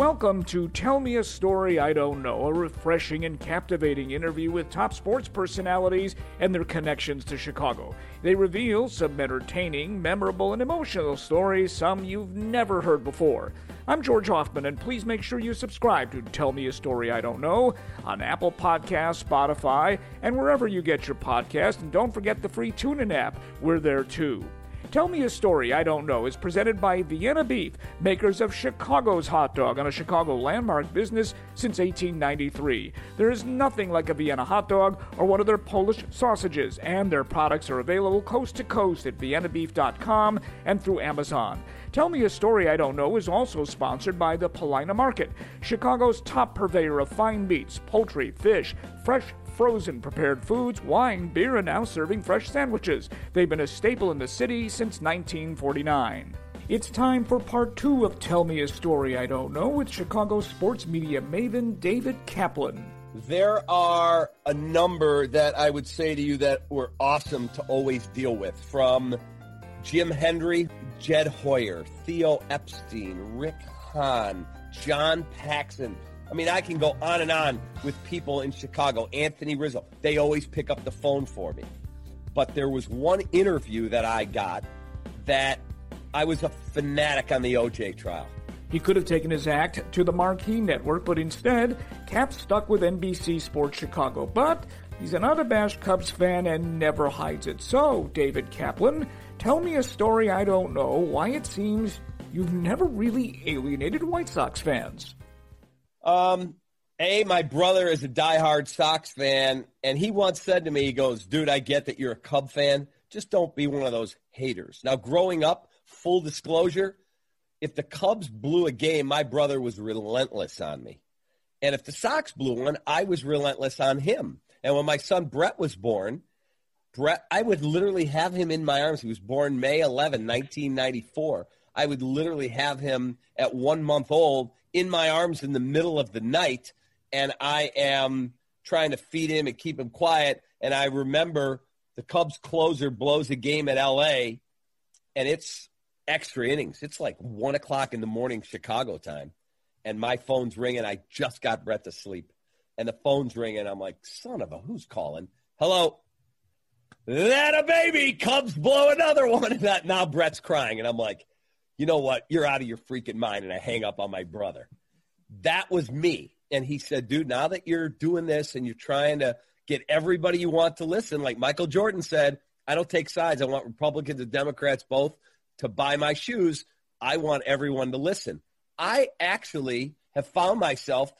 Welcome to Tell Me a Story I Don't Know, a refreshing and captivating interview with top sports personalities and their connections to Chicago. They reveal some entertaining, memorable, and emotional stories, some you've never heard before. I'm George Hoffman, and please make sure you subscribe to Tell Me a Story I Don't Know on Apple Podcasts, Spotify, and wherever you get your podcast. And don't forget the free TuneIn app. We're there too. Tell Me a Story I Don't Know is presented by Vienna Beef, makers of Chicago's hot dog on a Chicago landmark business since 1893. There is nothing like a Vienna hot dog or one of their Polish sausages, and their products are available coast to coast at viennabeef.com and through Amazon. Tell Me a Story I Don't Know is also sponsored by the Paulina Market, Chicago's top purveyor of fine meats, poultry, fish, fresh frozen prepared foods, wine, beer, and now serving fresh sandwiches. They've been a staple in the city since 1949. It's time for part two of Tell Me a Story I Don't Know with Chicago sports media maven David Kaplan. There are a number that I would say to you that were awesome to always deal with from Jim Hendry, Jed Hoyer, Theo Epstein, Rick Hahn, John Paxson. I mean, I can go on and on with people in Chicago. Anthony Rizzo, they always pick up the phone for me. But there was one interview that I got that I was a fanatic on the OJ trial. He could have taken his act to the Marquee Network, but instead, Cap stuck with NBC Sports Chicago. But he's an unabashed Cubs fan and never hides it. So, David Kaplan, tell me a story I don't know why it seems you've never really alienated White Sox fans. Um, a, my brother is a diehard Sox fan, and he once said to me, he goes, dude, I get that you're a Cub fan. Just don't be one of those haters. Now, growing up, full disclosure, if the Cubs blew a game, my brother was relentless on me. And if the Sox blew one, I was relentless on him. And when my son Brett was born, Brett, I would literally have him in my arms. He was born May 11, 1994. I would literally have him at one month old in my arms in the middle of the night and I am trying to feed him and keep him quiet. And I remember the Cubs closer blows a game at LA and it's extra innings. It's like one o'clock in the morning Chicago time. And my phone's ringing. I just got Brett to sleep. And the phone's ringing. I'm like, son of a, who's calling? Hello. That a baby. Cubs blow another one. And that, now Brett's crying. And I'm like, you know what? You're out of your freaking mind. And I hang up on my brother. That was me. And he said, dude, now that you're doing this and you're trying to get everybody you want to listen, like Michael Jordan said, I don't take sides. I want Republicans and Democrats both to buy my shoes. I want everyone to listen. I actually have found myself,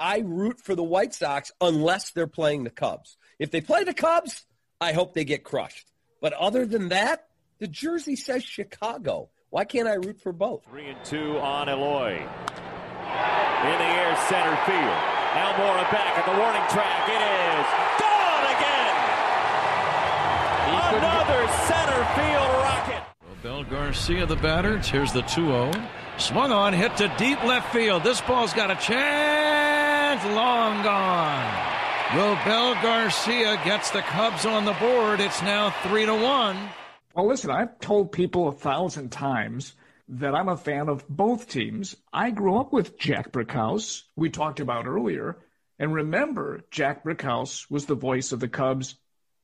I root for the White Sox unless they're playing the Cubs. If they play the Cubs, I hope they get crushed. But other than that, the jersey says Chicago. Why can't I root for both? Three and two on Eloy. In the air, center field. Almora back at the warning track. It is gone again. Another center field rocket. Bel Garcia, the batter. Here's the 2-0. Swung on, hit to deep left field. This ball's got a chance. Long gone. Robel Garcia gets the Cubs on the board. It's now three to one. Well, listen, I've told people a thousand times that I'm a fan of both teams. I grew up with Jack Brickhouse, we talked about earlier. And remember, Jack Brickhouse was the voice of the Cubs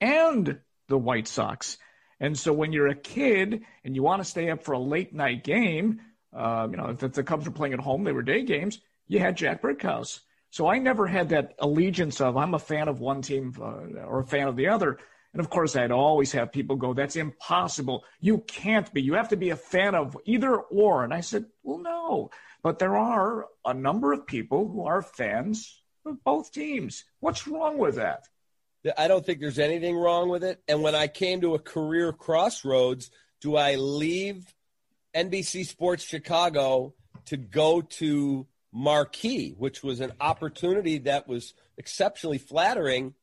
and the White Sox. And so when you're a kid and you want to stay up for a late night game, uh, you know, if the Cubs were playing at home, they were day games. You had Jack Brickhouse. So I never had that allegiance of I'm a fan of one team uh, or a fan of the other. And of course, I'd always have people go, that's impossible. You can't be. You have to be a fan of either or. And I said, well, no. But there are a number of people who are fans of both teams. What's wrong with that? I don't think there's anything wrong with it. And when I came to a career crossroads, do I leave NBC Sports Chicago to go to Marquee, which was an opportunity that was exceptionally flattering?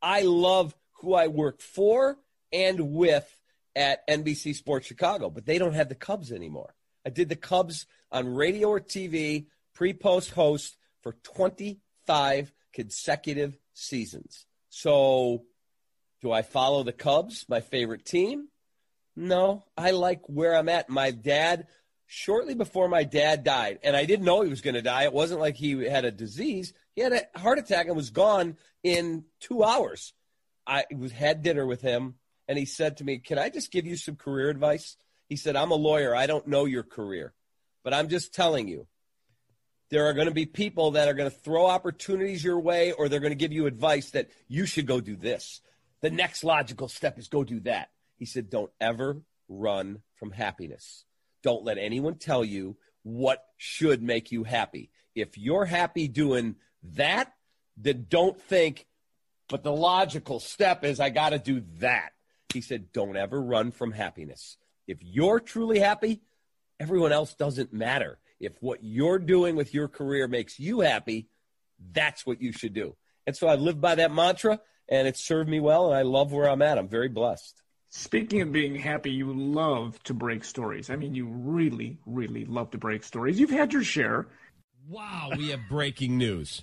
I love who I work for and with at NBC Sports Chicago, but they don't have the Cubs anymore. I did the Cubs on radio or TV, pre post host for 25 consecutive seasons. So, do I follow the Cubs, my favorite team? No, I like where I'm at. My dad, shortly before my dad died, and I didn't know he was going to die, it wasn't like he had a disease. He had a heart attack and was gone in two hours. I had dinner with him, and he said to me, "Can I just give you some career advice?" He said, "I'm a lawyer. I don't know your career, but I'm just telling you." There are going to be people that are going to throw opportunities your way, or they're going to give you advice that you should go do this. The next logical step is go do that. He said, Don't ever run from happiness. Don't let anyone tell you what should make you happy. If you're happy doing that, then don't think, but the logical step is I got to do that. He said, don't ever run from happiness. If you're truly happy, everyone else doesn't matter. If what you're doing with your career makes you happy, that's what you should do. And so I've lived by that mantra and it's served me well and I love where I'm at. I'm very blessed. Speaking of being happy, you love to break stories. I mean, you really, really love to break stories. You've had your share. Wow, we have breaking news.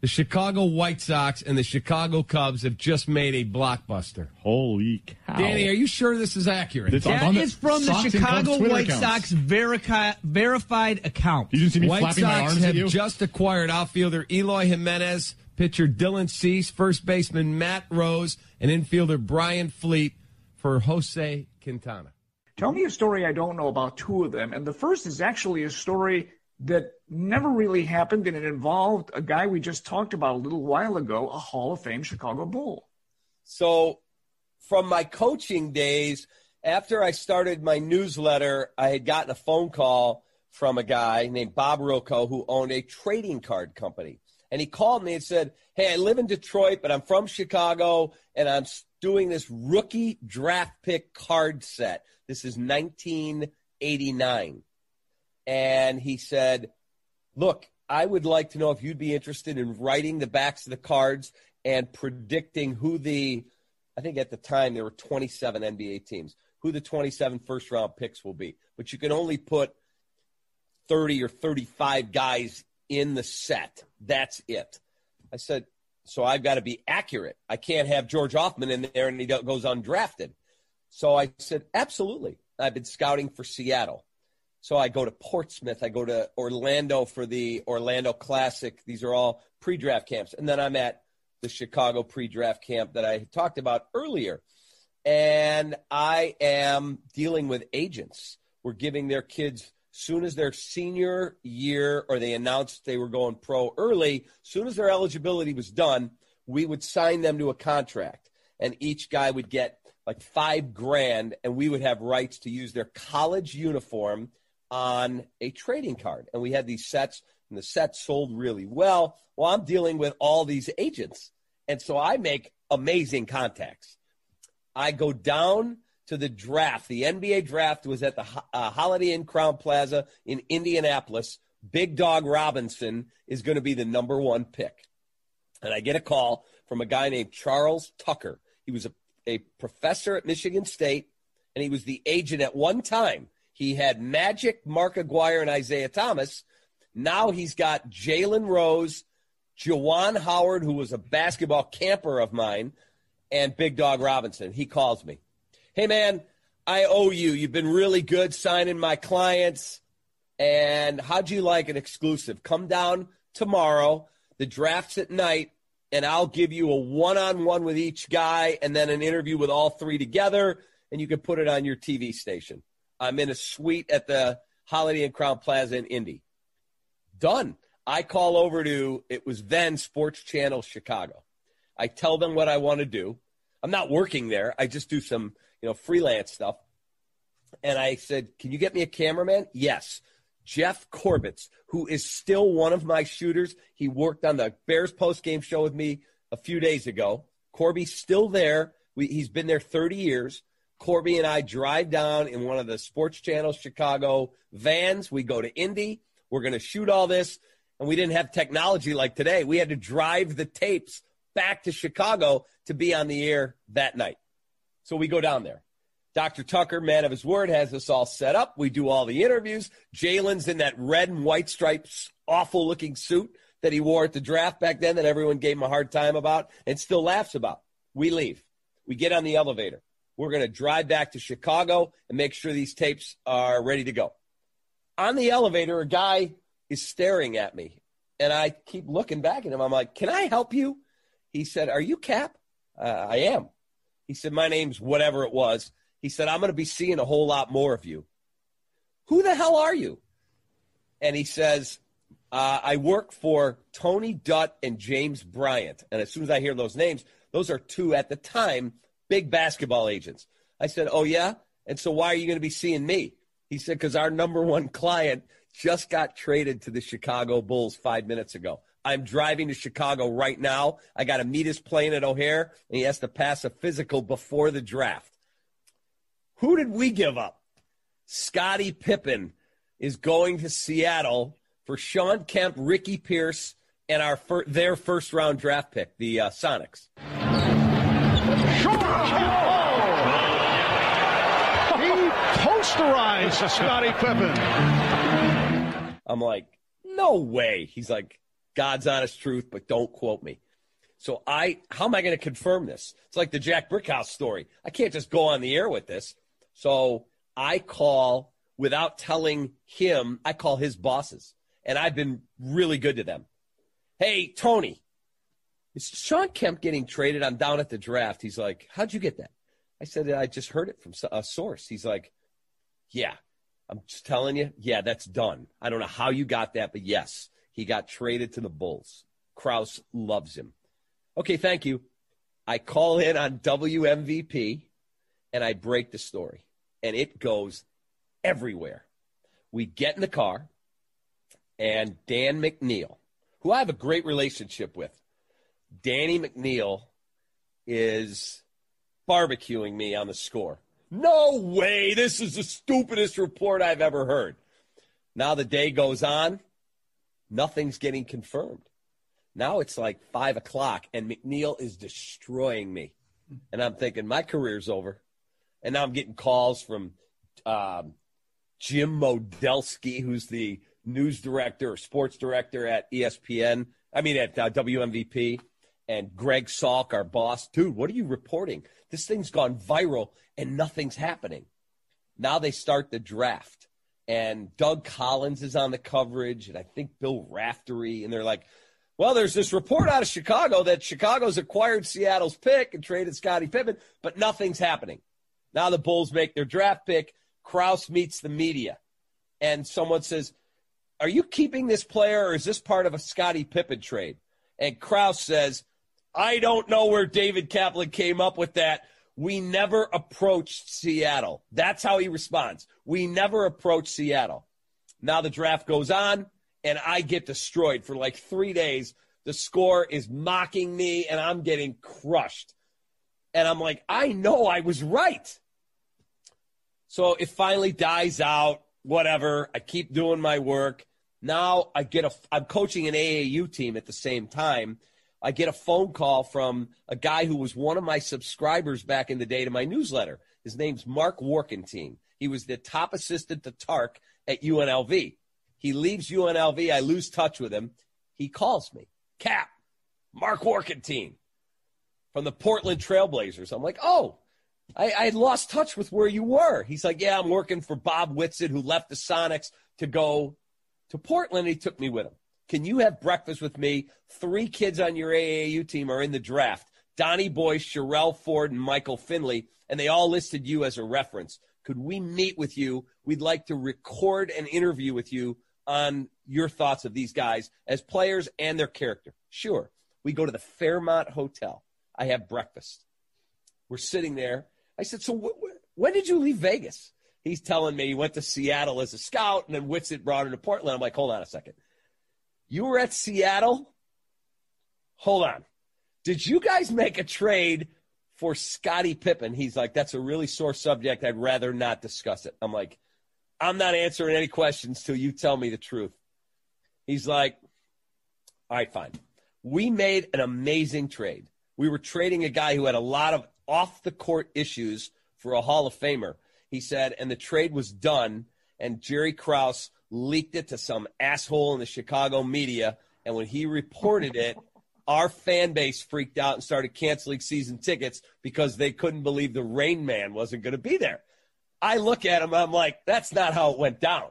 The Chicago White Sox and the Chicago Cubs have just made a blockbuster. Holy cow. Danny, are you sure this is accurate? It's That on the is from the Sox Chicago White accounts. Sox verica- verified account. You didn't see me White flapping my Sox arms have at you? just acquired outfielder Eloy Jimenez, pitcher Dylan Cease, first baseman Matt Rose, and infielder Bryant Flete for Jose Quintana. Tell me a story I don't know about two of them. And the first is actually a story that never really happened, and it involved a guy we just talked about a little while ago, a Hall of Fame Chicago Bull. So, from my coaching days, after I started my newsletter, I had gotten a phone call from a guy named Bob Rilko who owned a trading card company. And he called me and said, Hey, I live in Detroit, but I'm from Chicago, and I'm doing this rookie draft pick card set. This is 1989. And he said, Look, I would like to know if you'd be interested in writing the backs of the cards and predicting who the, I think at the time there were 27 NBA teams, who the 27 first round picks will be. But you can only put 30 or 35 guys in the set. That's it. I said, so I've got to be accurate. I can't have George Hoffman in there and he goes undrafted. So I said, absolutely. I've been scouting for Seattle. So I go to Portsmouth. I go to Orlando for the Orlando Classic. These are all pre draft camps. And then I'm at the Chicago pre draft camp that I talked about earlier. And I am dealing with agents. We're giving their kids soon as their senior year or they announced they were going pro early, soon as their eligibility was done, we would sign them to a contract. And each guy would get like five grand, and we would have rights to use their college uniform on a trading card. And we had these sets, and the sets sold really well. Well, I'm dealing with all these agents. And so I make amazing contacts. I go down to the draft. The NBA draft was at the uh, Holiday Inn Crown Plaza in Indianapolis. Big Dog Robinson is going to be the number one pick. And I get a call from a guy named Charles Tucker. He was a, a professor at Michigan State, and he was the agent at one time. He had Magic, Mark Aguirre, and Isiah Thomas. Now he's got Jalen Rose, Juwan Howard, who was a basketball camper of mine, and Big Dog Robinson. He calls me. Hey, man, I owe you. You've been really good signing my clients. And how'd you like an exclusive? Come down tomorrow. The draft's at night, and I'll give you a one on one with each guy and then an interview with all three together, and you can put it on your TV station. I'm in a suite at the Holiday Inn Crown Plaza in Indy. Done. I call over to, it was then Sports Channel Chicago. I tell them what I want to do. I'm not working there. I just do some, you know, freelance stuff. And I said, Can you get me a cameraman? Yes. Jeff Corbett's, who is still one of my shooters. He worked on the Bears post game show with me a few days ago. Corby's still there. We, he's been there 30 years. Corby and I drive down in one of the Sports Channel Chicago vans. We go to Indy. We're going to shoot all this. And we didn't have technology like today. We had to drive the tapes back to Chicago to be on the air that night. So we go down there. Dr. Tucker, man of his word, has us all set up. We do all the interviews. Jalen's in that red and white stripes, awful looking suit that he wore at the draft back then that everyone gave him a hard time about and still laughs about. We leave. We get on the elevator. We're going to drive back to Chicago and make sure these tapes are ready to go. On the elevator, a guy is staring at me, and I keep looking back at him. I'm like, Can I help you? He said, Are you Cap? Uh, I am. He said, My name's whatever it was. He said, I'm going to be seeing a whole lot more of you. Who the hell are you? And he says, uh, I work for Tony Dutt and James Bryant. And as soon as I hear those names, those are two at the time big basketball agents. I said, Oh, yeah? And so why are you going to be seeing me? He said, Because our number one client just got traded to the Chicago Bulls five minutes ago. I'm driving to Chicago right now. I got to meet his plane at O'Hare, and he has to pass a physical before the draft. Who did we give up? Scottie Pippen is going to Seattle for Shawn Kemp, Ricky Pierce, and our fir- their first round draft pick, the uh, Sonics. He posterized Scottie Pippen. I'm like, no way. He's like, God's honest truth, but don't quote me. So I, how am I going to confirm this? It's like the Jack Brickhouse story. I can't just go on the air with this. So I call without telling him, I call his bosses, and I've been really good to them. Hey, Tony, is Shawn Kemp getting traded? I'm down at the draft. He's like, How'd you get that? I said, I just heard it from a source. He's like, Yeah, I'm just telling you. Yeah, that's done. I don't know how you got that, but yes, he got traded to the Bulls. Krause loves him. Okay, thank you. I call in on WMVP and I break the story and it goes everywhere. We get in the car, and Dan McNeil, who I have a great relationship with, Danny McNeil is barbecuing me on the score. No way. This is the stupidest report I've ever heard. Now the day goes on, nothing's getting confirmed. Now it's like five o'clock, and McNeil is destroying me. And I'm thinking, my career's over and now I'm getting calls from um, Jim Modelski, who's the news director or sports director at ESPN. I mean, at uh, WMVP, and Greg Salk, our boss. Dude, what are you reporting? This thing's gone viral and nothing's happening. Now they start the draft, and Doug Collins is on the coverage, and I think Bill Raftery, and they're like, well, there's this report out of Chicago that Chicago's acquired Seattle's pick and traded Scottie Pippen, but nothing's happening. Now the Bulls make their draft pick. Krause meets the media, and someone says, Are you keeping this player or is this part of a Scottie Pippen trade? And Krause says, I don't know where David Kaplan came up with that. We never approached Seattle. That's how he responds. We never approached Seattle. Now the draft goes on, and I get destroyed for like three days. The score is mocking me, and I'm getting crushed. And I'm like, I know I was right. So it finally dies out, whatever. I keep doing my work. Now I get a, I'm coaching an AAU team at the same time. I get a phone call from a guy who was one of my subscribers back in the day to my newsletter. His name's Mark Warkentien. He was the top assistant to Tark at UNLV. He leaves UNLV. I lose touch with him. He calls me, Cap, Mark Warkentien from the Portland Trailblazers. I'm like, oh, I, I lost touch with where you were. He's like, yeah, I'm working for Bob Whitsitt, who left the Sonics to go to Portland. he took me with him. Can you have breakfast with me? Three kids on your AAU team are in the draft. Donnie Boyce, Sherrell Ford, and Michael Finley, and they all listed you as a reference. Could we meet with you? We'd like to record an interview with you on your thoughts of these guys as players and their character. Sure. We go to the Fairmont Hotel. I have breakfast. We're sitting there. I said, So wh- wh- when did you leave Vegas? He's telling me he went to Seattle as a scout and then Whitsitt brought him to Portland. I'm like, Hold on a second. You were at Seattle? Hold on. Did you guys make a trade for Scottie Pippen? He's like, That's a really sore subject. I'd rather not discuss it. I'm like, I'm not answering any questions till you tell me the truth. He's like, All right, fine. We made an amazing trade. We were trading a guy who had a lot of off the court issues for a Hall of Famer. He said, and the trade was done, and Jerry Krause leaked it to some asshole in the Chicago media. And when he reported it, our fan base freaked out and started canceling season tickets because they couldn't believe the Rain Man wasn't going to be there. I look at him, I'm like, that's not how it went down.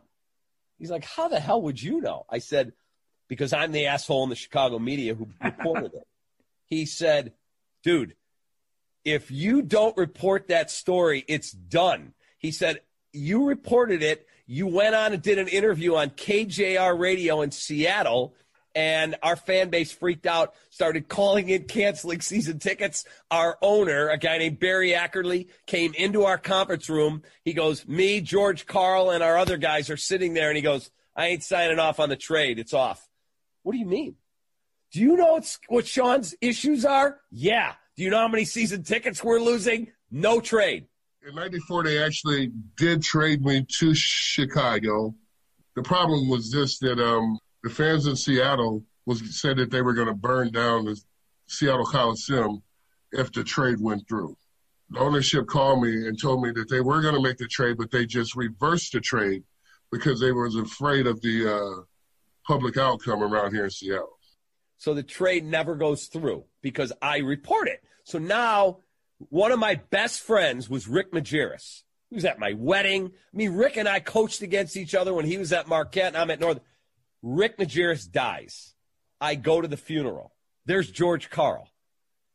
He's like, how the hell would you know? I said, because I'm the asshole in the Chicago media who reported it. He said, dude, if you don't report that story, it's done. He said, you reported it. You went on and did an interview on KJR radio in Seattle, and our fan base freaked out, started calling in, canceling season tickets. Our owner, a guy named Barry Ackerley, came into our conference room. He goes, Me, George Karl, and our other guys are sitting there, and he goes, I ain't signing off on the trade. It's off. What do you mean? Do you know what Shawn's issues are? Yeah. Do you know how many season tickets we're losing? No trade. In 94, they actually did trade me to Chicago. The problem was this that um, the fans in Seattle was said that they were going to burn down the Seattle Coliseum if the trade went through. The ownership called me and told me that they were going to make the trade, but they just reversed the trade because they was afraid of the uh, public outcome around here in Seattle. So the trade never goes through because I report it. So now one of my best friends was Rick Majerus. He was at my wedding. I mean, Rick and I coached against each other when he was at Marquette and I'm at Northern. Rick Majerus dies. I go to the funeral. There's George Karl.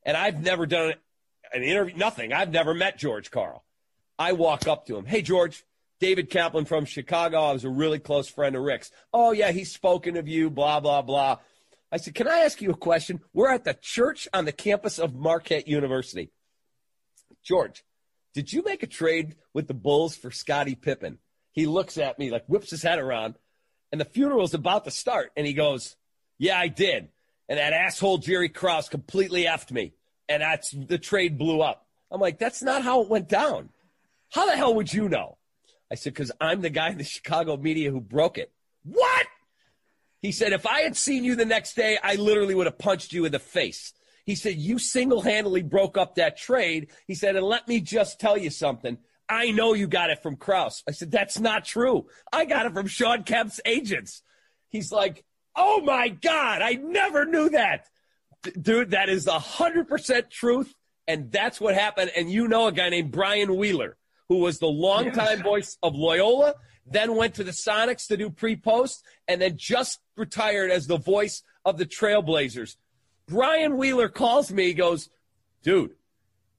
And I've never done an interview, nothing. I've never met George Karl. I walk up to him. Hey, George, David Kaplan from Chicago. I was a really close friend of Rick's. Oh, yeah, he's spoken of you, blah, blah, blah. I said, Can I ask you a question? We're at the church on the campus of Marquette University. George, did you make a trade with the Bulls for Scottie Pippen? He looks at me, like whips his head around, and the funeral's about to start. And he goes, Yeah, I did. And that asshole Jerry Krause completely effed me. And that's the trade blew up. I'm like, That's not how it went down. How the hell would you know? I said, Because I'm the guy in the Chicago media who broke it. What? He said, if I had seen you the next day, I literally would have punched you in the face. He said, you single handedly broke up that trade. He said, and let me just tell you something. I know you got it from Krause. I said, that's not true. I got it from Shawn Kemp's agents. He's like, oh my God, I never knew that. D- dude, that is 100% truth. And that's what happened. And you know a guy named Brian Wheeler, who was the longtime yes. voice of Loyola then went to the Sonics to do pre post, and then just retired as the voice of the Trailblazers. Brian Wheeler calls me, goes, dude,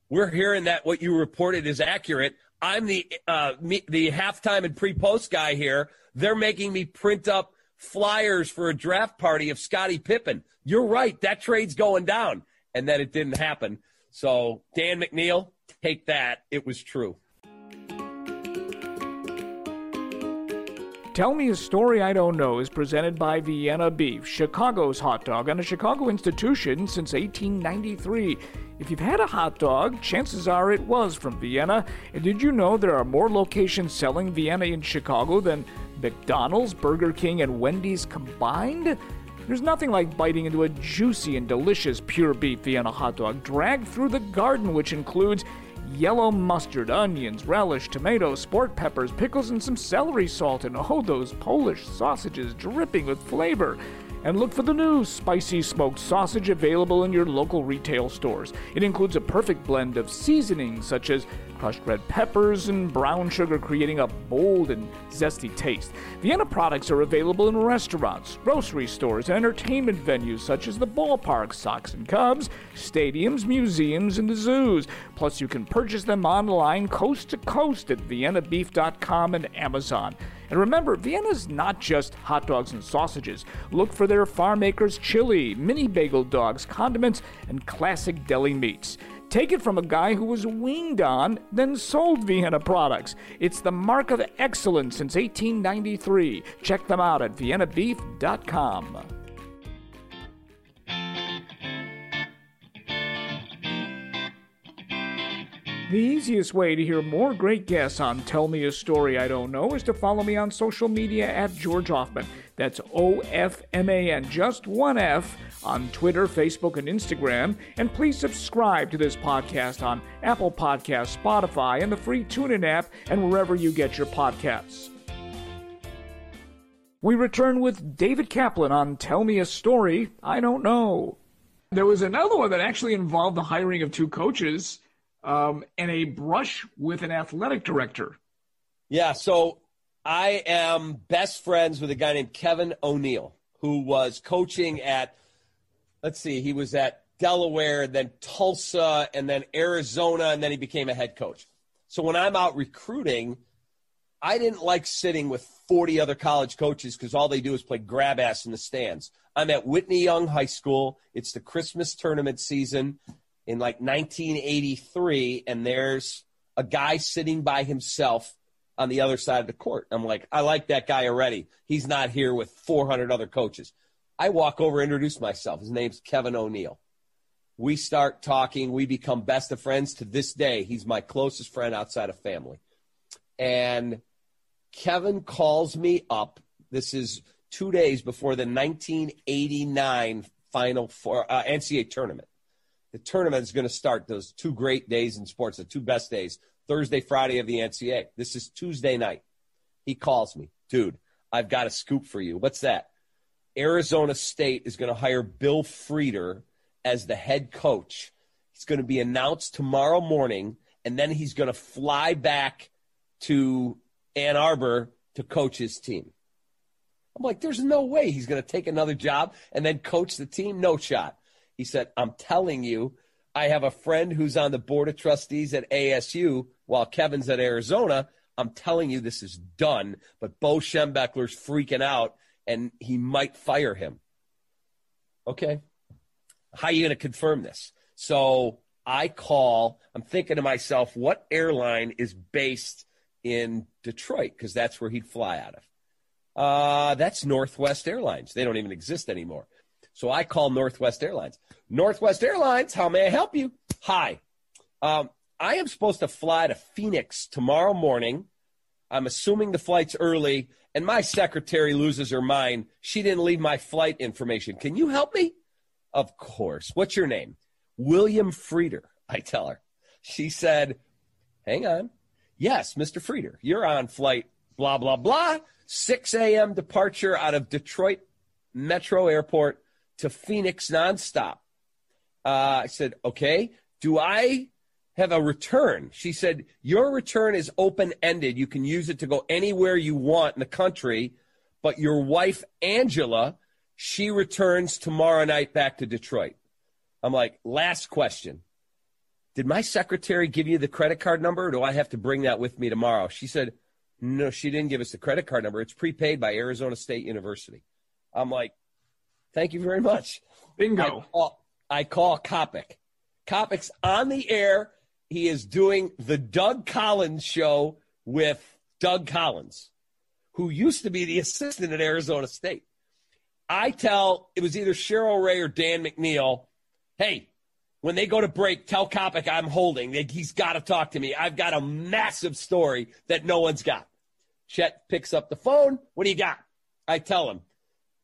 we're hearing that what you reported is accurate. I'm the uh, me, the halftime and pre post guy here. They're making me print up flyers for a draft party of Scottie Pippen. You're right. That trade's going down. And then it didn't happen. So, Dan McNeil, take that. It was true. Tell Me a Story I Don't Know is presented by Vienna Beef, Chicago's hot dog, and a Chicago institution since 1893. If you've had a hot dog, chances are it was from Vienna. And did you know there are more locations selling Vienna in Chicago than McDonald's, Burger King, and Wendy's combined? There's nothing like biting into a juicy and delicious pure beef Vienna hot dog dragged through the garden, which includes yellow mustard, onions, relish, tomatoes, sport peppers, pickles, and some celery salt, and oh, those Polish sausages dripping with flavor. And look for the new spicy smoked sausage available in your local retail stores. It includes a perfect blend of seasonings such as crushed red peppers and brown sugar, creating a bold and zesty taste. Vienna products are available in restaurants, grocery stores, and entertainment venues such as the ballpark, Sox and Cubs, stadiums, museums, and the zoos. Plus, you can purchase them online coast to coast at viennabeef.com and Amazon. And remember, Vienna's not just hot dogs and sausages. Look for their farm makers chili, mini bagel dogs, condiments, and classic deli meats. Take it from a guy who was weaned on, then sold Vienna products. It's the mark of excellence since 1893. Check them out at viennabeef.com. The easiest way to hear more great guests on Tell Me a Story I Don't Know is to follow me on social media at George Hoffman. That's O F M A N, just one F, on Twitter, Facebook, and Instagram. And please subscribe to this podcast on Apple Podcasts, Spotify, and the free TuneIn app, and wherever you get your podcasts. We return with David Kaplan on Tell Me a Story I Don't Know. There was another one that actually involved the hiring of two coaches um, and a brush with an athletic director. Yeah, so I am best friends with a guy named Kevin O'Neill, who was coaching at, let's see, he was at Delaware, then Tulsa, and then Arizona, and then he became a head coach. So when I'm out recruiting, I didn't like sitting with 40 other college coaches because all they do is play grab ass in the stands. I'm at Whitney Young High School. It's the Christmas tournament season in like 1983, and there's a guy sitting by himself on the other side of the court. I'm like, I like that guy already. He's not here with 400 other coaches. I walk over, introduce myself. His name's Kevin O'Neill. We start talking. We become best of friends to this day. He's my closest friend outside of family. And Kevin calls me up. This is two days before the 1989 final four uh, NCAA tournament the tournament is going to start those two great days in sports, the two best days, Thursday, Friday of the NCAA. This is Tuesday night. He calls me, dude, I've got a scoop for you. What's that? Arizona State is going to hire Bill Frieder as the head coach. He's going to be announced tomorrow morning, and then he's going to fly back to Ann Arbor to coach his team. I'm like, there's no way he's going to take another job and then coach the team. No shot. He said, I'm telling you, I have a friend who's on the board of trustees at ASU while Kevin's at Arizona. I'm telling you, this is done. But Bo Schembechler's freaking out and he might fire him. Okay. How are you going to confirm this? So I call, I'm thinking to myself, what airline is based in Detroit? Because that's where he'd fly out of. Uh, that's Northwest Airlines. They don't even exist anymore. So I call Northwest Airlines. Northwest Airlines, how may I help you? Hi. Um, I am supposed to fly to Phoenix tomorrow morning. I'm assuming the flight's early, and my secretary loses her mind. She didn't leave my flight information. Can you help me? Of course. What's your name? William Frieder, I tell her. She said, Hang on. Yes, Mr. Frieder, you're on flight blah, blah, blah. 6 a.m. departure out of Detroit Metro Airport to Phoenix nonstop. Uh, I said, okay, do I have a return? She said, your return is open ended. You can use it to go anywhere you want in the country. But your wife, Angela, she returns tomorrow night back to Detroit. I'm like, last question. Did my secretary give you the credit card number or do I have to bring that with me tomorrow? She said, no, she didn't give us the credit card number. It's prepaid by Arizona State University. I'm like, Thank you very much. Bingo. I call, I call Coppock. Coppock's on the air. He is doing the Doug Collins show with Doug Collins, who used to be the assistant at Arizona State. I tell it was either Cheryl Raye or Dan McNeil, hey, when they go to break, tell Coppock I'm holding. He's got to talk to me. I've got a massive story that no one's got. Chet picks up the phone. What do you got? I tell him,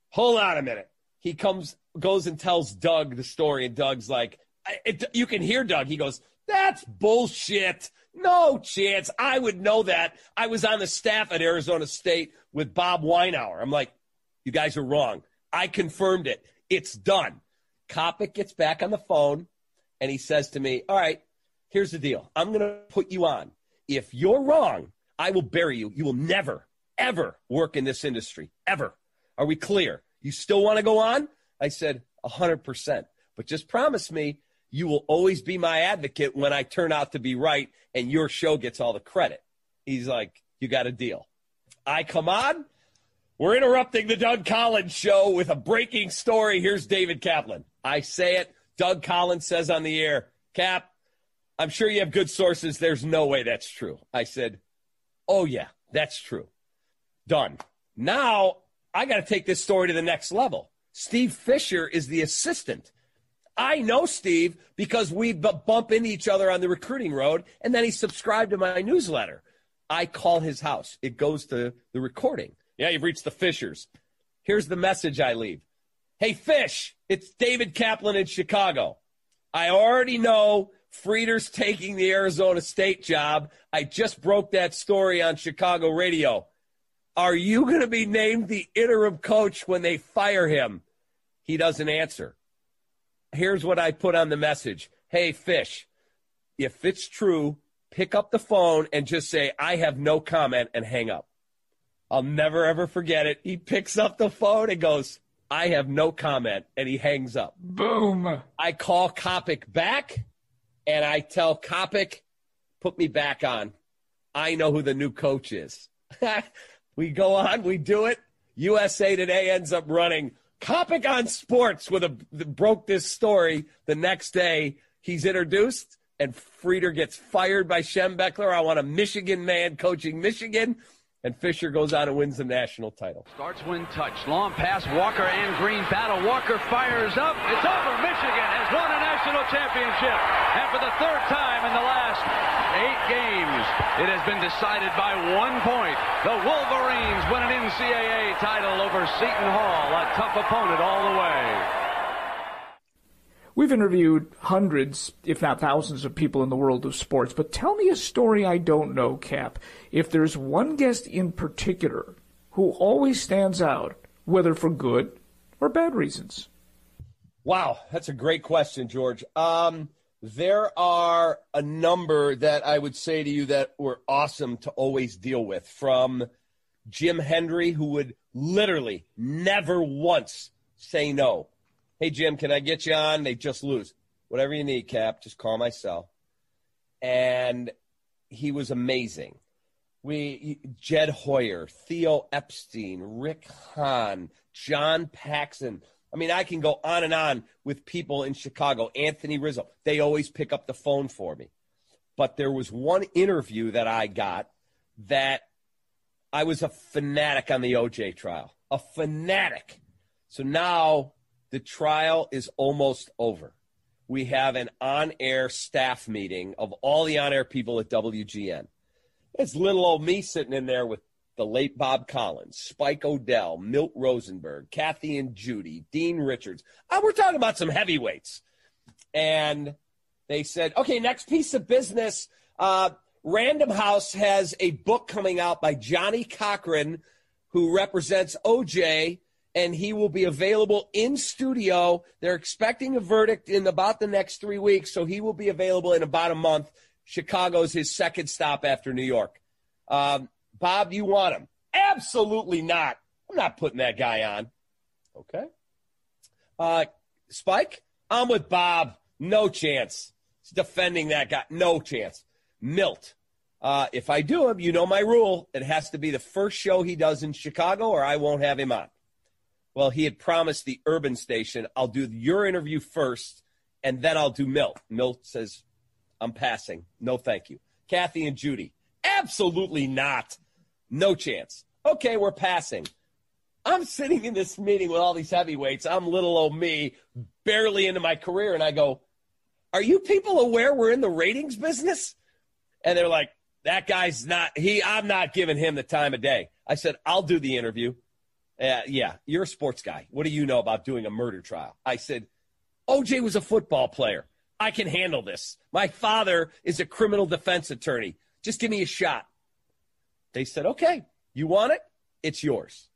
hold on a minute he comes goes and tells Doug the story, and Doug's like, it, you can hear Doug. He goes, "That's bullshit. No chance. I would know that. I was on the staff at Arizona State with Bob Weinhauer." I'm like, "You guys are wrong. I confirmed it. It's done. Coppock gets back on the phone and he says to me, All right, here's the deal. I'm going to put you on. If you're wrong, I will bury you. You will never, ever work in this industry, ever. Are we clear? You still want to go on? I said, 100%. But just promise me you will always be my advocate when I turn out to be right and your show gets all the credit. He's like, You got a deal. I come on. We're interrupting the Doug Collins show with a breaking story. Here's David Kaplan. I say it. Doug Collins says on the air, Cap, I'm sure you have good sources. There's no way that's true. I said, Oh, yeah, that's true. Done. Now I got to take this story to the next level. Steve Fisher is the assistant. I know Steve because we bump into each other on the recruiting road, and then he subscribed to my newsletter. I call his house. It goes to the recording. Yeah, you've reached the Fishers. Here's the message I leave. Hey, Fish, it's David Kaplan in Chicago. I already know Frieder's taking the Arizona State job. I just broke that story on Chicago radio. Are you going to be named the interim coach when they fire him? He doesn't answer. Here's what I put on the message Hey, Fish, if it's true, pick up the phone and just say, I have no comment and hang up. I'll never ever forget it. He picks up the phone and goes, I have no comment, and he hangs up. Boom. I call Coppock back and I tell Coppock, put me back on. I know who the new coach is. we go on, we do it. USA Today ends up running Coppock on Sports with a broke this story. The next day, he's introduced and Frieder gets fired by Schembechler. I want a Michigan man coaching Michigan. And Fisher goes on and wins the national title. Starts when touch. Long pass. Walker and Green battle. Walker fires up. It's over. Michigan has won a national championship. And for the third time in the last eight games, it has been decided by one point. The Wolverines win an NCAA title over Seton Hall. A tough opponent all the way. We've interviewed hundreds, if not thousands, of people in the world of sports, but tell me a story I don't know, Cap. If there's one guest in particular who always stands out, whether for good or bad reasons. Wow, that's a great question, George. Um, there are a number that I would say to you that were awesome to always deal with. From Jim Hendry, who would literally never once say no Hey, Jim, can I get you on? They just lose. Whatever you need, Cap, just call my cell. And he was amazing. We Jed Hoyer, Theo Epstein, Rick Hahn, John Paxson. I mean, I can go on and on with people in Chicago. Anthony Rizzo. They always pick up the phone for me. But there was one interview that I got that I was a fanatic on the OJ trial. A fanatic. So now the trial is almost over. We have an on air staff meeting of all the on air people at WGN. It's little old me sitting in there with the late Bob Collins, Spike O'Dell, Milt Rosenberg, Kathy and Judy, Dean Richards. Uh, we're talking about some heavyweights. And they said, okay, next piece of business. Uh, Random House has a book coming out by Johnnie Cochran, who represents OJ and he will be available in studio. They're expecting a verdict in about the next three weeks, so he will be available in about a month. Chicago's his second stop after New York. Um, Bob, do you want him? Absolutely not. I'm not putting that guy on. Okay. Uh, Spike, I'm with Bob. No chance. He's defending that guy. No chance. Milt. Uh, if I do him, you know my rule. It has to be the first show he does in Chicago, or I won't have him on. Well, he had promised the urban station, I'll do your interview first, and then I'll do Milt. Milt says, I'm passing. No, thank you. Kathy and Judy, absolutely not. No chance. Okay, we're passing. I'm sitting in this meeting with all these heavyweights. I'm little old me, barely into my career, and I go, Are you people aware we're in the ratings business? And they're like, That guy's not, he, I'm not giving him the time of day. I said, I'll do the interview. Uh, yeah, you're a sports guy. What do you know about doing a murder trial? I said, OJ was a football player. I can handle this. My father is a criminal defense attorney. Just give me a shot. They said, okay, you want it? It's yours.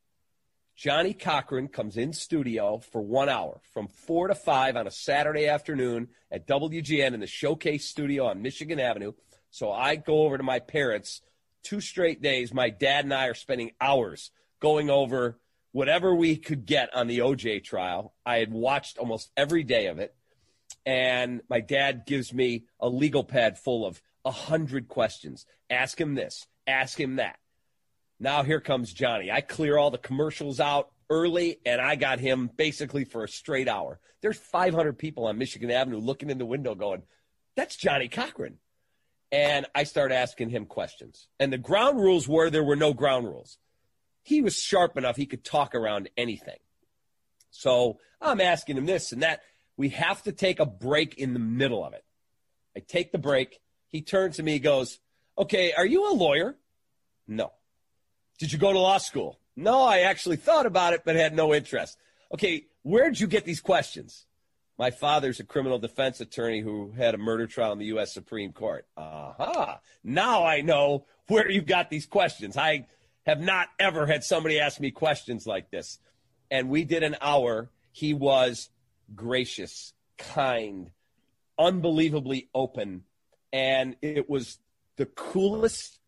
Johnnie Cochran comes in studio for one hour from four to five on a Saturday afternoon at WGN in the Showcase studio on Michigan Avenue. So I go over to my parents two straight days. My dad and I are spending hours going over whatever we could get on the OJ trial. I had watched almost every day of it. And my dad gives me a legal pad full of a hundred questions. Ask him this, ask him that. Now here comes Johnny. I clear all the commercials out early and I got him basically for a straight hour. There's 500 people on Michigan Avenue looking in the window going, that's Johnnie Cochran. And I start asking him questions. And the ground rules were there were no ground rules. He was sharp enough, he could talk around anything. So I'm asking him this and that. We have to take a break in the middle of it. I take the break. He turns to me, he goes, Okay, are you a lawyer? No. Did you go to law school? No, I actually thought about it, but had no interest. Okay, where'd you get these questions? My father's a criminal defense attorney who had a murder trial in the U.S. Supreme Court. Aha. Uh-huh. Now I know where you got these questions. I have not ever had somebody ask me questions like this. And we did an hour. He was gracious, kind, unbelievably open. And it was the coolest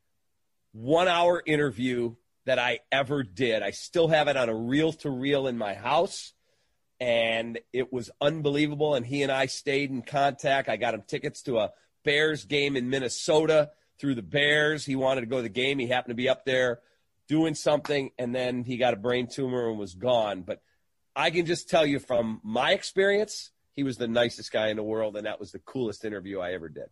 one hour interview that I ever did. I still have it on a reel to reel in my house. And it was unbelievable. And he and I stayed in contact. I got him tickets to a Bears game in Minnesota through the Bears. He wanted to go to the game. He happened to be up there doing something, and then he got a brain tumor and was gone. But I can just tell you from my experience, he was the nicest guy in the world, and that was the coolest interview I ever did.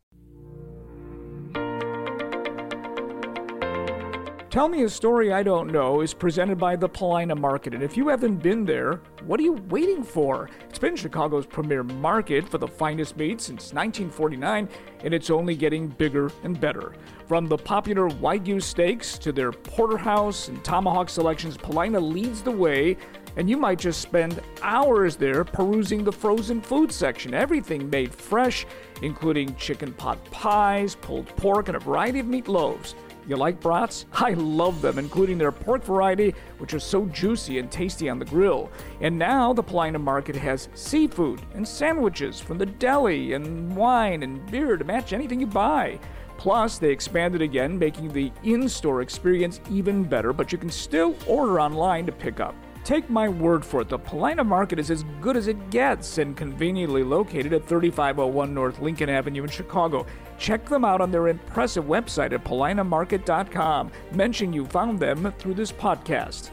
Tell Me a Story I Don't Know is presented by the Paulina Market, and if you haven't been there, what are you waiting for? It's been Chicago's premier market for the finest meat since 1949, and it's only getting bigger and better. From the popular Wagyu steaks to their porterhouse and tomahawk selections, Paulina leads the way and you might just spend hours there perusing the frozen food section. Everything made fresh, including chicken pot pies, pulled pork, and a variety of meatloaves. You like brats? I love them, including their pork variety, which is so juicy and tasty on the grill. And now the Paulina Market has seafood and sandwiches from the deli, and wine and beer to match anything you buy. Plus, they expanded again, making the in store experience even better, but you can still order online to pick up. Take my word for it, the Paulina Market is as good as it gets and conveniently located at 3501 North Lincoln Avenue in Chicago. Check them out on their impressive website at paulinamarket.com. Mention you found them through this podcast.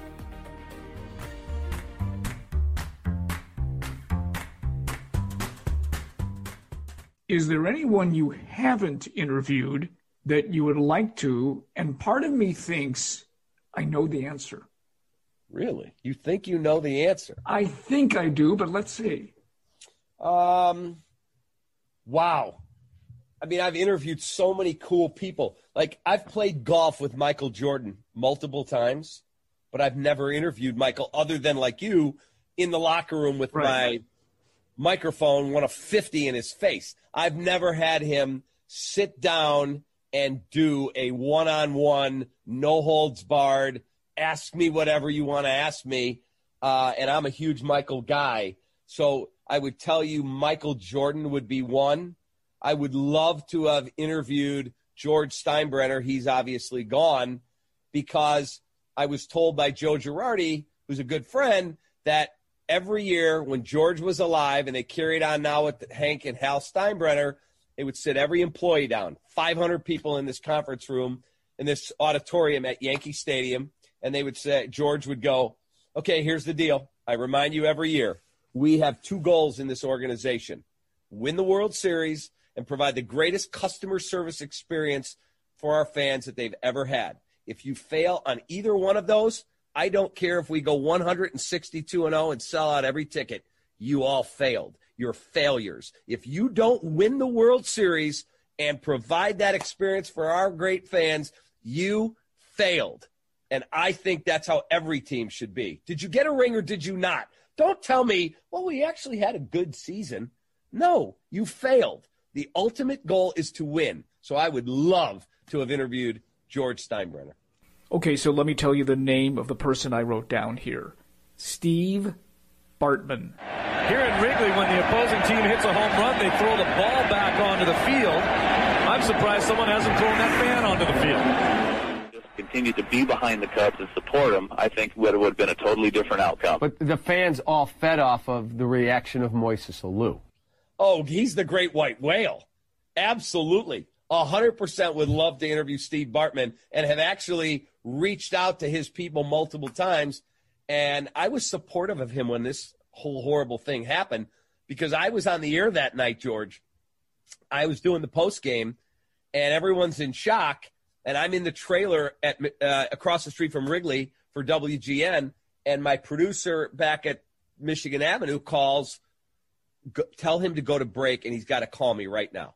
Is there anyone you haven't interviewed that you would like to? And part of me thinks I know the answer. Really? You think you know the answer? I think I do, but let's see. Um, wow. I mean, I've interviewed so many cool people. Like, I've played golf with Michael Jordan multiple times, but I've never interviewed Michael other than like you in the locker room with right. my microphone, one of 50 in his face. I've never had him sit down and do a one on one, no holds barred ask me whatever you want to ask me. Uh, and I'm a huge Michael guy. So I would tell you Michael Jordan would be one. I would love to have interviewed George Steinbrenner. He's obviously gone because I was told by Joe Girardi, who's a good friend, that every year when George was alive and they carried on now with Hank and Hal Steinbrenner, they would sit every employee down, 500 people in this conference room in this auditorium at Yankee Stadium and they would say, George would go, okay, here's the deal. I remind you every year, we have two goals in this organization win the World Series and provide the greatest customer service experience for our fans that they've ever had. If you fail on either one of those, I don't care if we go 162 and 0 and sell out every ticket. You all failed. You're failures. If you don't win the World Series and provide that experience for our great fans, you failed. And I think that's how every team should be. Did you get a ring or did you not? Don't tell me, well, we actually had a good season. No, you failed. The ultimate goal is to win. So I would love to have interviewed George Steinbrenner. Okay, so let me tell you the name of the person I wrote down here Steve Bartman. Here in Wrigley, when the opposing team hits a home run, they throw the ball back onto the field. I'm surprised someone hasn't thrown that fan onto the field. Just continue to be behind the Cubs and support them. I think would would have been a totally different outcome. But the fans all fed off of the reaction of Moises Alou. Oh, he's the great white whale. Absolutely. 100% would love to interview Steve Bartman and have actually reached out to his people multiple times. And I was supportive of him when this whole horrible thing happened because I was on the air that night, George. I was doing the post game, and everyone's in shock. And I'm in the trailer at uh, across the street from Wrigley for WGN, and my producer back at Michigan Avenue calls, go, tell him to go to break, and he's got to call me right now.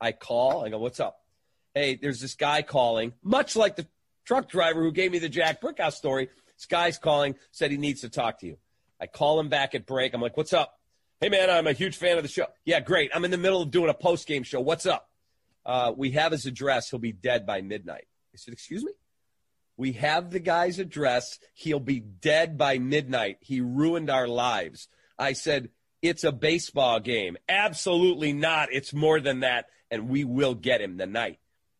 I call, I go, "What's up?" Hey, there's this guy calling, much like the truck driver who gave me the Jack Brickhouse story. This guy's calling, said he needs to talk to you. I call him back at break. I'm like, "What's up?" Hey man, I'm a huge fan of the show. Yeah, great. I'm in the middle of doing a post game show. What's up? Uh, we have his address. He'll be dead by midnight. I said, Excuse me? We have the guy's address. He'll be dead by midnight. He ruined our lives. I said, It's a baseball game. Absolutely not. It's more than that. And we will get him tonight.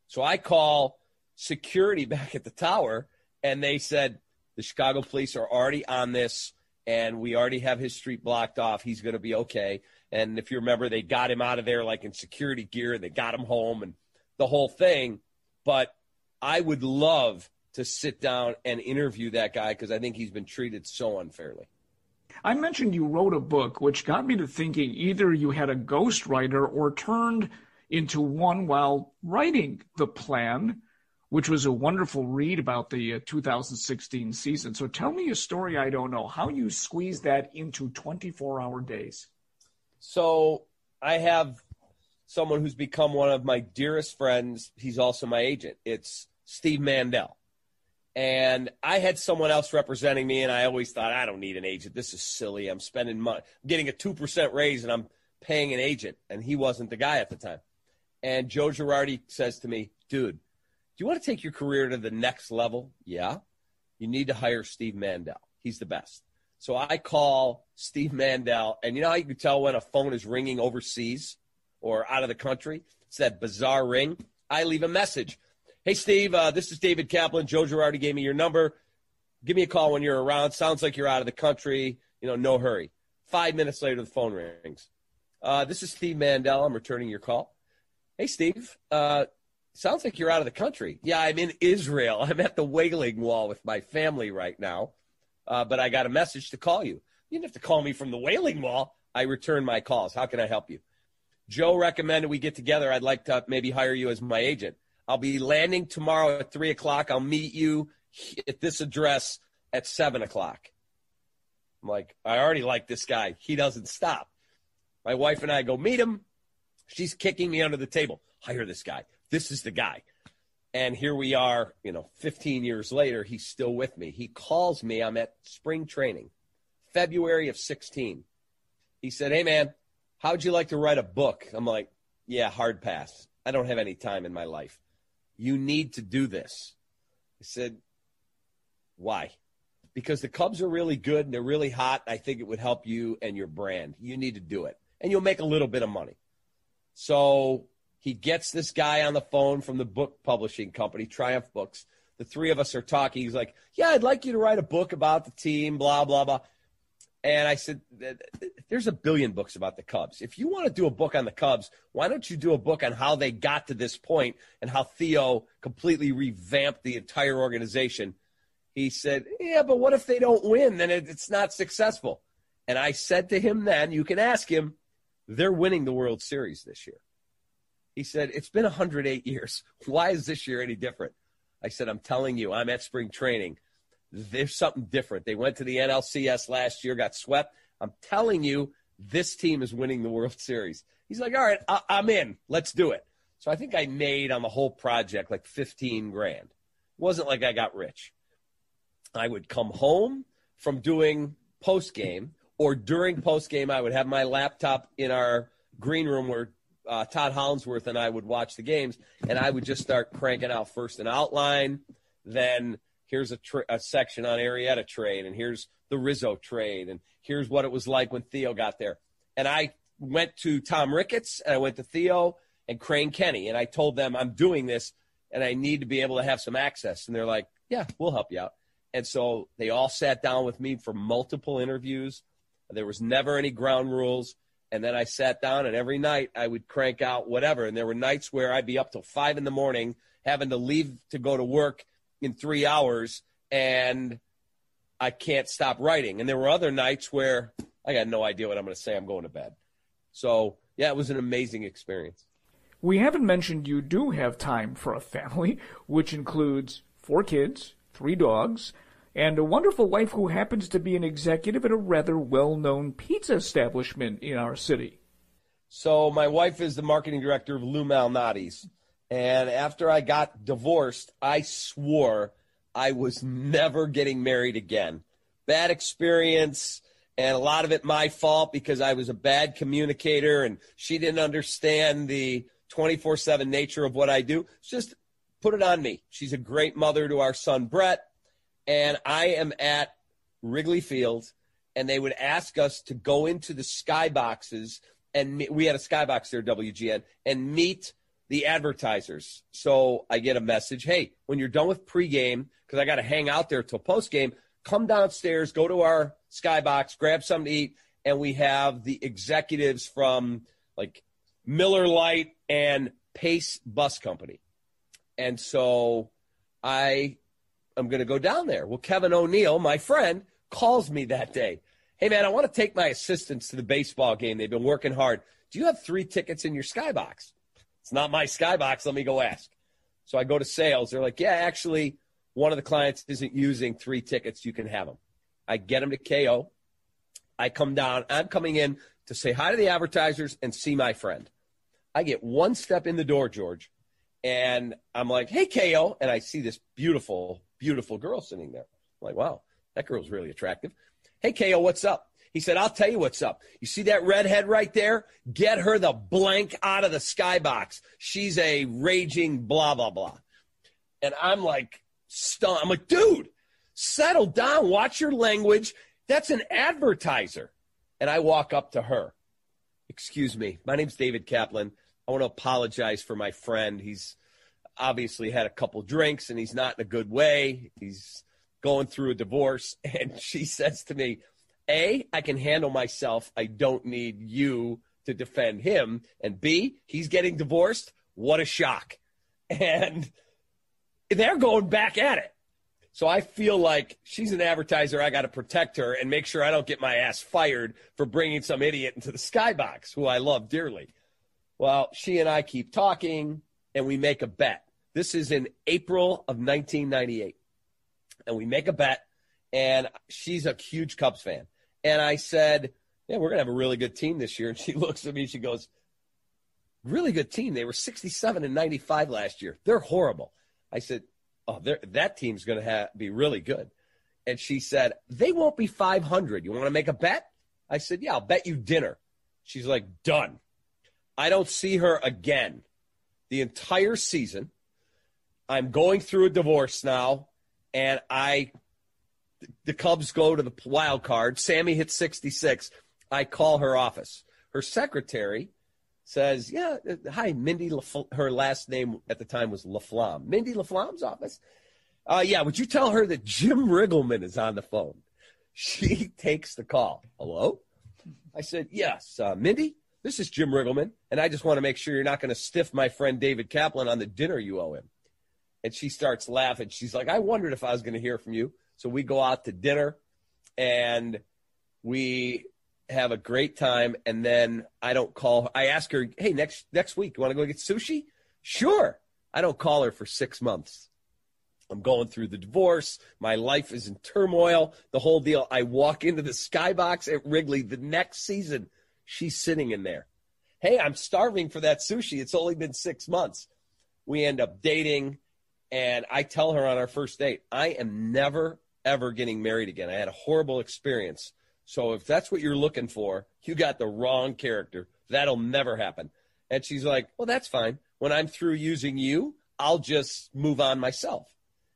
So I call security back at the tower, and they said, The Chicago police are already on this and we already have his street blocked off. He's going to be okay. And if you remember, they got him out of there like in security gear and they got him home and the whole thing. But I would love to sit down and interview that guy because I think he's been treated so unfairly. I mentioned you wrote a book, which got me to thinking either you had a ghostwriter or turned into one while writing the plan which was a wonderful read about the uh, 2016 season. So tell me a story I don't know. How you squeeze that into 24 hour days? So I have someone who's become one of my dearest friends. He's also my agent. It's Steve Mandel. And I had someone else representing me, and I always thought, I don't need an agent. This is silly. I'm spending money. I'm getting a 2% raise, and I'm paying an agent. And he wasn't the guy at the time. And Joe Girardi says to me, dude, do you want to take your career to the next level? Yeah. You need to hire Steve Mandel. He's the best. So I call Steve Mandel, and you know how you can tell when a phone is ringing overseas or out of the country? It's that bizarre ring. I leave a message. Hey, Steve, uh, this is David Kaplan. Joe Girardi gave me your number. Give me a call when you're around. Sounds like you're out of the country. You know, no hurry. Five minutes later, the phone rings. Uh, this is Steve Mandel. I'm returning your call. Hey, Steve. Uh, Sounds like you're out of the country. Yeah, I'm in Israel. I'm at the Wailing Wall with my family right now. Uh, but I got a message to call you. You didn't have to call me from the Wailing Wall. I return my calls. How can I help you? Joe recommended we get together. I'd like to maybe hire you as my agent. I'll be landing tomorrow at three o'clock. I'll meet you at this address at seven o'clock. I'm like, I already like this guy. He doesn't stop. My wife and I go meet him. She's kicking me under the table. Hire this guy this is the guy. And here we are, you know, 15 years later, he's still with me. He calls me. I'm at spring training, February of 16. He said, Hey, man, how'd you like to write a book? I'm like, Yeah, hard pass. I don't have any time in my life. You need to do this. I said, Why? Because the Cubs are really good and they're really hot. I think it would help you and your brand. You need to do it. And you'll make a little bit of money. So he gets this guy on the phone from the book publishing company, Triumph Books. The three of us are talking. He's like, Yeah, I'd like you to write a book about the team, blah, blah, blah. And I said, There's a billion books about the Cubs. If you want to do a book on the Cubs, why don't you do a book on how they got to this point and how Theo completely revamped the entire organization? He said, Yeah, but what if they don't win? Then it's not successful. And I said to him then, You can ask him, they're winning the World Series this year. He said, It's been 108 years. Why is this year any different? I said, I'm telling you, I'm at spring training. There's something different. They went to the NLCS last year, got swept. I'm telling you, this team is winning the World Series. He's like, All right, I- I'm in. Let's do it. So I think I made on the whole project like 15 grand. It wasn't like I got rich. I would come home from doing post game, or during post game, I would have my laptop in our green room where uh, Todd Hollandsworth and I would watch the games, and I would just start cranking out first an outline, then here's a, tra- a section on Arrieta trade, and here's the Rizzo trade, and here's what it was like when Theo got there. And I went to Tom Ricketts, and I went to Theo and Crane Kenny, and I told them I'm doing this, and I need to be able to have some access. And they're like, "Yeah, we'll help you out." And so they all sat down with me for multiple interviews. There was never any ground rules. And then I sat down, and every night I would crank out whatever. And there were nights where I'd be up till five in the morning, having to leave to go to work in three hours, and I can't stop writing. And there were other nights where I got no idea what I'm going to say. I'm going to bed. So, yeah, it was an amazing experience. We haven't mentioned you do have time for a family, which includes four kids, three dogs, and a wonderful wife who happens to be an executive at a rather well known pizza establishment in our city. So, my wife is the marketing director of Lou Malnati's. And after I got divorced, I swore I was never getting married again. Bad experience, and a lot of it my fault because I was a bad communicator and she didn't understand the 24 7 nature of what I do. It's just put it on me. She's a great mother to our son, Brett. And I am at Wrigley Field, and they would ask us to go into the skyboxes, and we had a skybox there, WGN, and meet the advertisers. So I get a message, hey, when you're done with pregame, because I got to hang out there till postgame, come downstairs, go to our skybox, grab something to eat, and we have the executives from like Miller Lite and Pace Bus Company. And so I am going to go down there. Well, Kevin O'Neill, my friend, calls me that day. Hey, man, I want to take my assistants to the baseball game. They've been working hard. Do you have three tickets in your skybox? It's not my skybox. Let me go ask. So I go to sales. They're like, yeah, actually, one of the clients isn't using three tickets. You can have them. I get them to KO. I come down. I'm coming in to say hi to the advertisers and see my friend. I get one step in the door, George, and I'm like, hey, KO. And I see this beautiful, beautiful girl sitting there. I'm like, wow, that girl's really attractive. Hey, KO, what's up? He said, I'll tell you what's up. You see that redhead right there? Get her the blank out of the skybox. She's a raging blah, blah, blah. And I'm like, stunned. I'm like, dude, settle down. Watch your language. That's an advertiser. And I walk up to her. Excuse me. My name's David Kaplan. I want to apologize for my friend. He's obviously had a couple drinks and he's not in a good way. He's going through a divorce. And she says to me, a, I can handle myself. I don't need you to defend him. And B, he's getting divorced. What a shock. And they're going back at it. So I feel like she's an advertiser. I got to protect her and make sure I don't get my ass fired for bringing some idiot into the skybox who I love dearly. Well, she and I keep talking and we make a bet. This is in April of 1998. And we make a bet, and she's a huge Cubs fan. And I said, Yeah, we're going to have a really good team this year. And she looks at me, she goes, Really good team. They were 67 and 95 last year. They're horrible. I said, Oh, that team's going to be really good. And she said, They won't be 500. You want to make a bet? I said, Yeah, I'll bet you dinner. She's like, Done. I don't see her again the entire season. I'm going through a divorce now, and I the Cubs go to the wild card. Sammy hits 66. I call her office. Her secretary says, "Yeah, hi, Mindy." Laf- her last name at the time was Laflamme. Mindy Laflamme's office. Uh, yeah, would you tell her that Jim Riggleman is on the phone? She takes the call. Hello. I said, "Yes, uh, Mindy. This is Jim Riggleman, and I just want to make sure you're not going to stiff my friend David Kaplan on the dinner you owe him." And she starts laughing. She's like, "I wondered if I was going to hear from you." So we go out to dinner and we have a great time. And then I don't call her. I ask her, hey, next next week, you want to go get sushi? Sure. I don't call her for six months. I'm going through the divorce. My life is in turmoil. The whole deal. I walk into the skybox at Wrigley the next season. She's sitting in there. Hey, I'm starving for that sushi. It's only been six months. We end up dating, and I tell her on our first date, I am never, ever getting married again. I had a horrible experience. So if that's what you're looking for, you got the wrong character. That'll never happen. And she's like, well, that's fine. When I'm through using you, I'll just move on myself.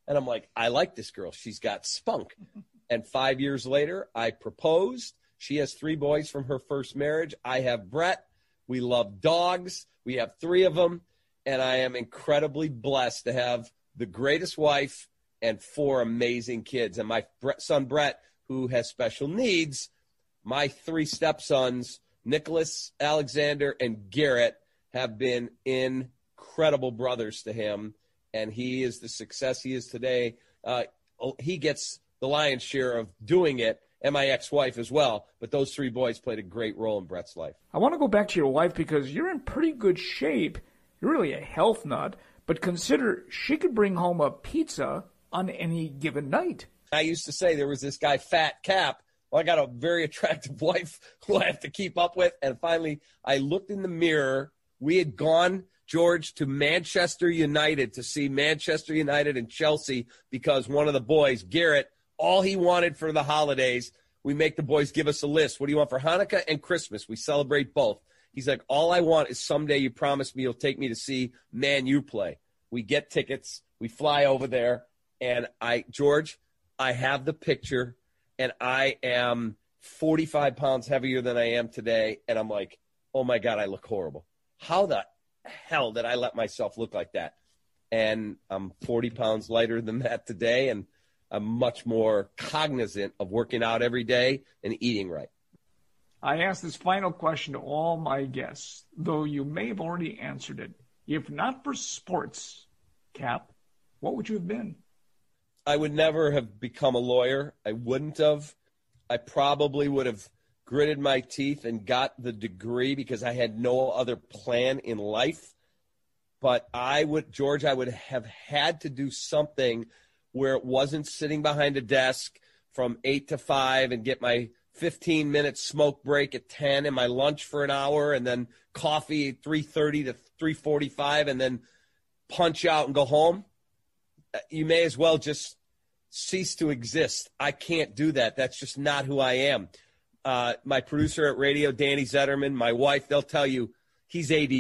And I'm like, I like this girl. She's got spunk. And five years later, I proposed. She has three boys from her first marriage. I have Brett. We love dogs. We have three of them. And I am incredibly blessed to have the greatest wife and four amazing kids. And my son, Brett, who has special needs, my three stepsons, Nicholas, Alexander, and Garrett, have been incredible brothers to him. And he is the success he is today. Uh, he gets the lion's share of doing it, and my ex wife as well. But those three boys played a great role in Brett's life. I want to go back to your wife because you're in pretty good shape. You're really a health nut. But consider she could bring home a pizza on any given night. I used to say there was this guy, Fat Cap. Well, I got a very attractive wife who I have to keep up with. And finally, I looked in the mirror. We had gone, George, to Manchester United to see Manchester United and Chelsea because one of the boys, Garrett, all he wanted for the holidays, we make the boys give us a list. What do you want for Hanukkah and Christmas? We celebrate both. He's like, all I want is someday you promise me you'll take me to see Man U play. We get tickets. We fly over there. And I, George, I have the picture and I am 45 pounds heavier than I am today. And I'm like, oh my God, I look horrible. How the hell did I let myself look like that? And I'm 40 pounds lighter than that today. And I'm much more cognizant of working out every day and eating right. I ask this final question to all my guests, though you may have already answered it. If not for sports, Cap, what would you have been? I would never have become a lawyer. I wouldn't have. I probably would have gritted my teeth and got the degree because I had no other plan in life. But I would, George, I would have had to do something where it wasn't sitting behind a desk from eight to five and get my 15 minute smoke break at 10 and my lunch for an hour and then coffee 3.30 to 3.45 and then punch out and go home. You may as well just cease to exist. I can't do that. That's just not who i am. Uh, my producer at radio danny Zederman my wife they'll tell you he's add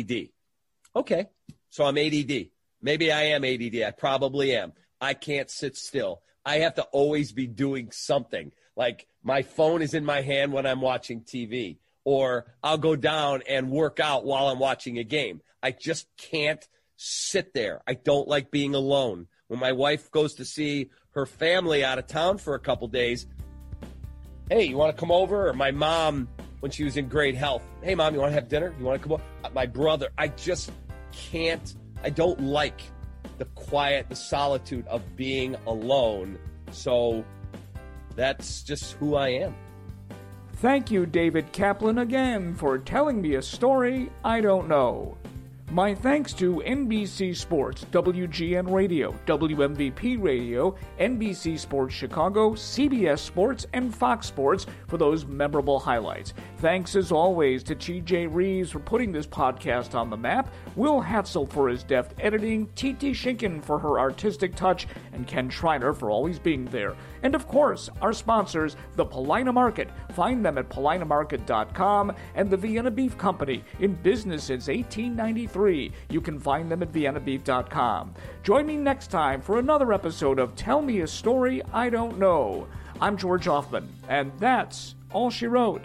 okay. So i'm add maybe i am add i probably am. I can't sit still. I have to always be doing something like my phone is in my hand when I'm watching TV, or I'll go down and work out while I'm watching a game. I just can't sit there. I don't like being alone. When my wife goes to see her family out of town for a couple days, hey, you want to come over? Or my mom, when she was in great health, hey, mom, you want to have dinner? You want to come over? Uh, my brother, I just can't, I don't like the quiet, the solitude of being alone. So that's just who I am. Thank you, David Kaplan, again for telling me a story I don't know. My thanks to NBC Sports, WGN Radio, WMVP Radio, NBC Sports Chicago, CBS Sports, and Fox Sports for those memorable highlights. Thanks as always to TJ Reeves for putting this podcast on the map, Will Hatzel for his deft editing, TT Schinken for her artistic touch, and Ken Schreiner for always being there. And of course, our sponsors, the Paulina Market. Find them at paulinamarket.com and the Vienna Beef Company, in business since 1893. You can find them at viennabeef.com. Join me next time for another episode of Tell Me a Story I Don't Know. I'm George Hoffman, and that's all she wrote.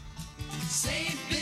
Save